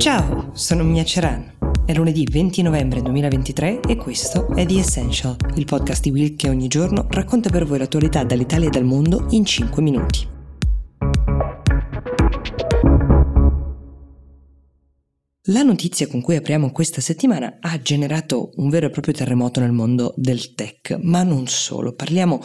Ciao, sono Mia Ceran. È lunedì 20 novembre 2023 e questo è The Essential, il podcast di Will che ogni giorno racconta per voi l'attualità dall'Italia e dal mondo in 5 minuti. La notizia con cui apriamo questa settimana ha generato un vero e proprio terremoto nel mondo del tech, ma non solo. Parliamo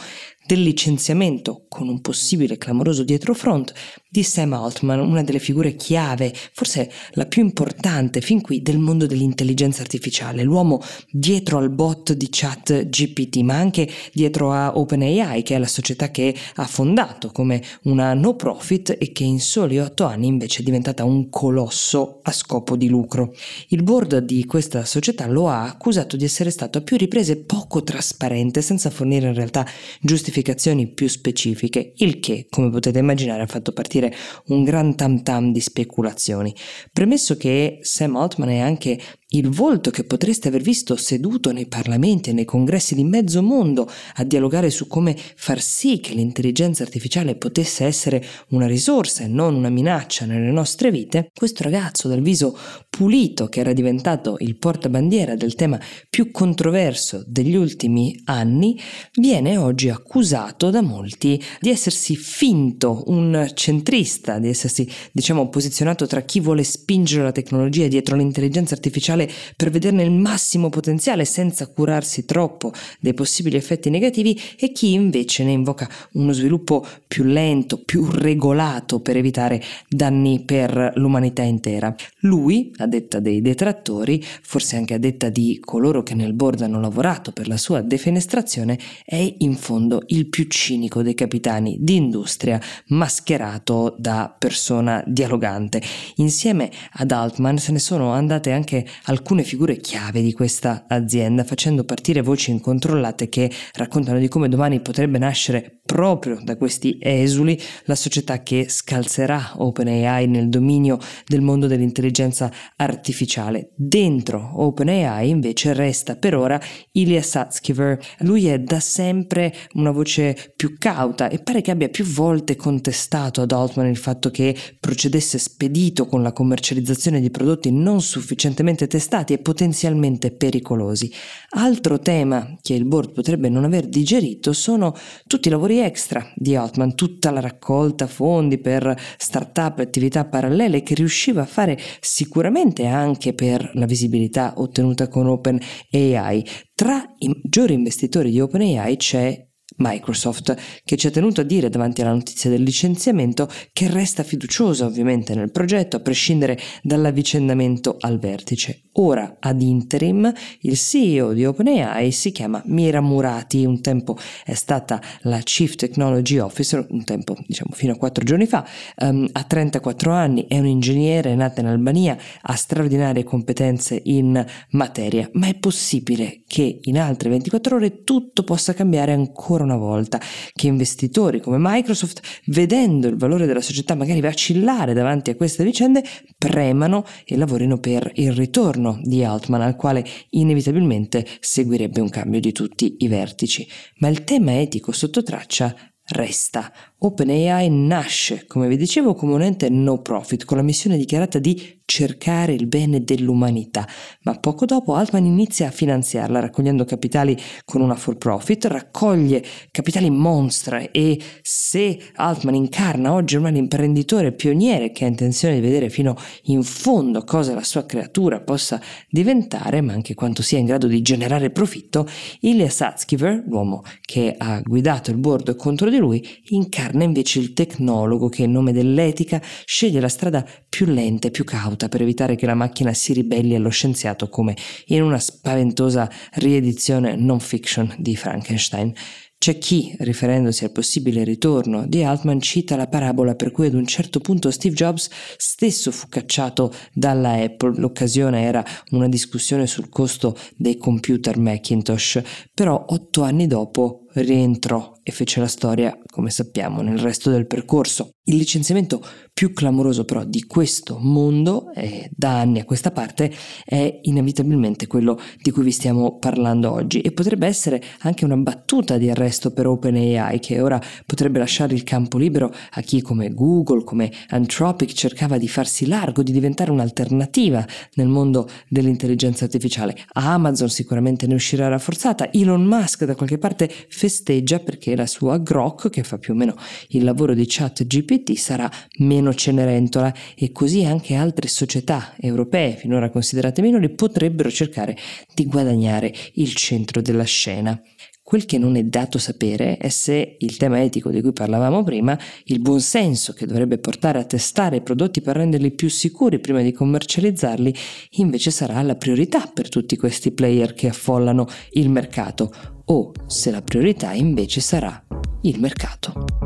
del licenziamento, con un possibile clamoroso dietrofront, di Sam Altman, una delle figure chiave, forse la più importante fin qui del mondo dell'intelligenza artificiale, l'uomo dietro al bot di chat GPT, ma anche dietro a OpenAI, che è la società che ha fondato come una no profit e che in soli otto anni invece è diventata un colosso a scopo di lucro. Il board di questa società lo ha accusato di essere stato a più riprese poco trasparente, senza fornire in realtà giustificazioni specificazioni più specifiche, il che, come potete immaginare, ha fatto partire un gran tam tam di speculazioni. Premesso che Sam Altman è anche il volto che potreste aver visto seduto nei parlamenti e nei congressi di mezzo mondo a dialogare su come far sì che l'intelligenza artificiale potesse essere una risorsa e non una minaccia nelle nostre vite, questo ragazzo dal viso pulito che era diventato il portabandiera del tema più controverso degli ultimi anni, viene oggi accusato da molti di essersi finto un centrista, di essersi diciamo posizionato tra chi vuole spingere la tecnologia dietro l'intelligenza artificiale potenziale per vederne il massimo potenziale senza curarsi troppo dei possibili effetti negativi e chi invece ne invoca uno sviluppo più lento, più regolato per evitare danni per l'umanità intera. Lui, a detta dei detrattori, forse anche a detta di coloro che nel board hanno lavorato per la sua defenestrazione, è in fondo il più cinico dei capitani di industria mascherato da persona dialogante. Insieme ad Altman se ne sono andate anche alcune figure chiave di questa azienda, facendo partire voci incontrollate che raccontano di come domani potrebbe nascere proprio da questi esuli la società che scalzerà OpenAI nel dominio del mondo dell'intelligenza artificiale. Dentro OpenAI invece resta per ora Ilya Sutskever. Lui è da sempre una voce più cauta e pare che abbia più volte contestato ad Altman il fatto che procedesse spedito con la commercializzazione di prodotti non sufficientemente testati e potenzialmente pericolosi. Altro tema che il board potrebbe non aver digerito sono tutti i lavori extra di Altman, tutta la raccolta fondi per start-up e attività parallele che riusciva a fare sicuramente anche per la visibilità ottenuta con OpenAI. Tra i maggiori investitori di OpenAI c'è Microsoft, che ci ha tenuto a dire davanti alla notizia del licenziamento che resta fiduciosa ovviamente nel progetto a prescindere dall'avvicendamento al vertice. Ora, ad interim, il CEO di OpenAI si chiama Mira Murati, un tempo è stata la Chief Technology Officer, un tempo diciamo fino a quattro giorni fa, um, ha 34 anni, è un ingegnere, nata in Albania, ha straordinarie competenze in materia, ma è possibile che in altre 24 ore tutto possa cambiare ancora una volta, che investitori come Microsoft, vedendo il valore della società magari vacillare davanti a queste vicende, premano e lavorino per il ritorno di Altman, al quale inevitabilmente seguirebbe un cambio di tutti i vertici. Ma il tema etico sotto traccia resta. OpenAI nasce, come vi dicevo, come un ente no profit con la missione dichiarata di cercare il bene dell'umanità, ma poco dopo Altman inizia a finanziarla raccogliendo capitali con una for profit, raccoglie capitali monstre e se Altman incarna oggi un imprenditore pioniere che ha intenzione di vedere fino in fondo cosa la sua creatura possa diventare, ma anche quanto sia in grado di generare profitto, Ilya Sutskever, l'uomo che ha guidato il board contro di lui, incarna invece il tecnologo che in nome dell'etica sceglie la strada più lenta e più cauta per evitare che la macchina si ribelli allo scienziato come in una spaventosa riedizione non fiction di Frankenstein. C'è chi, riferendosi al possibile ritorno di Altman, cita la parabola per cui ad un certo punto Steve Jobs stesso fu cacciato dalla Apple. L'occasione era una discussione sul costo dei computer Macintosh, però otto anni dopo rientrò e fece la storia, come sappiamo, nel resto del percorso. Il licenziamento più clamoroso però di questo mondo, e da anni a questa parte, è inevitabilmente quello di cui vi stiamo parlando oggi e potrebbe essere anche una battuta di arresto per OpenAI che ora potrebbe lasciare il campo libero a chi come Google, come Anthropic cercava di farsi largo, di diventare un'alternativa nel mondo dell'intelligenza artificiale. Amazon sicuramente ne uscirà rafforzata, Elon Musk da qualche parte festeggia perché la sua Grok, che fa più o meno il lavoro di chat GPT, sarà meno cenerentola e così anche altre società europee finora considerate minori potrebbero cercare di guadagnare il centro della scena. Quel che non è dato sapere è se il tema etico di cui parlavamo prima, il buonsenso che dovrebbe portare a testare i prodotti per renderli più sicuri prima di commercializzarli, invece sarà la priorità per tutti questi player che affollano il mercato, o se la priorità invece sarà il mercato.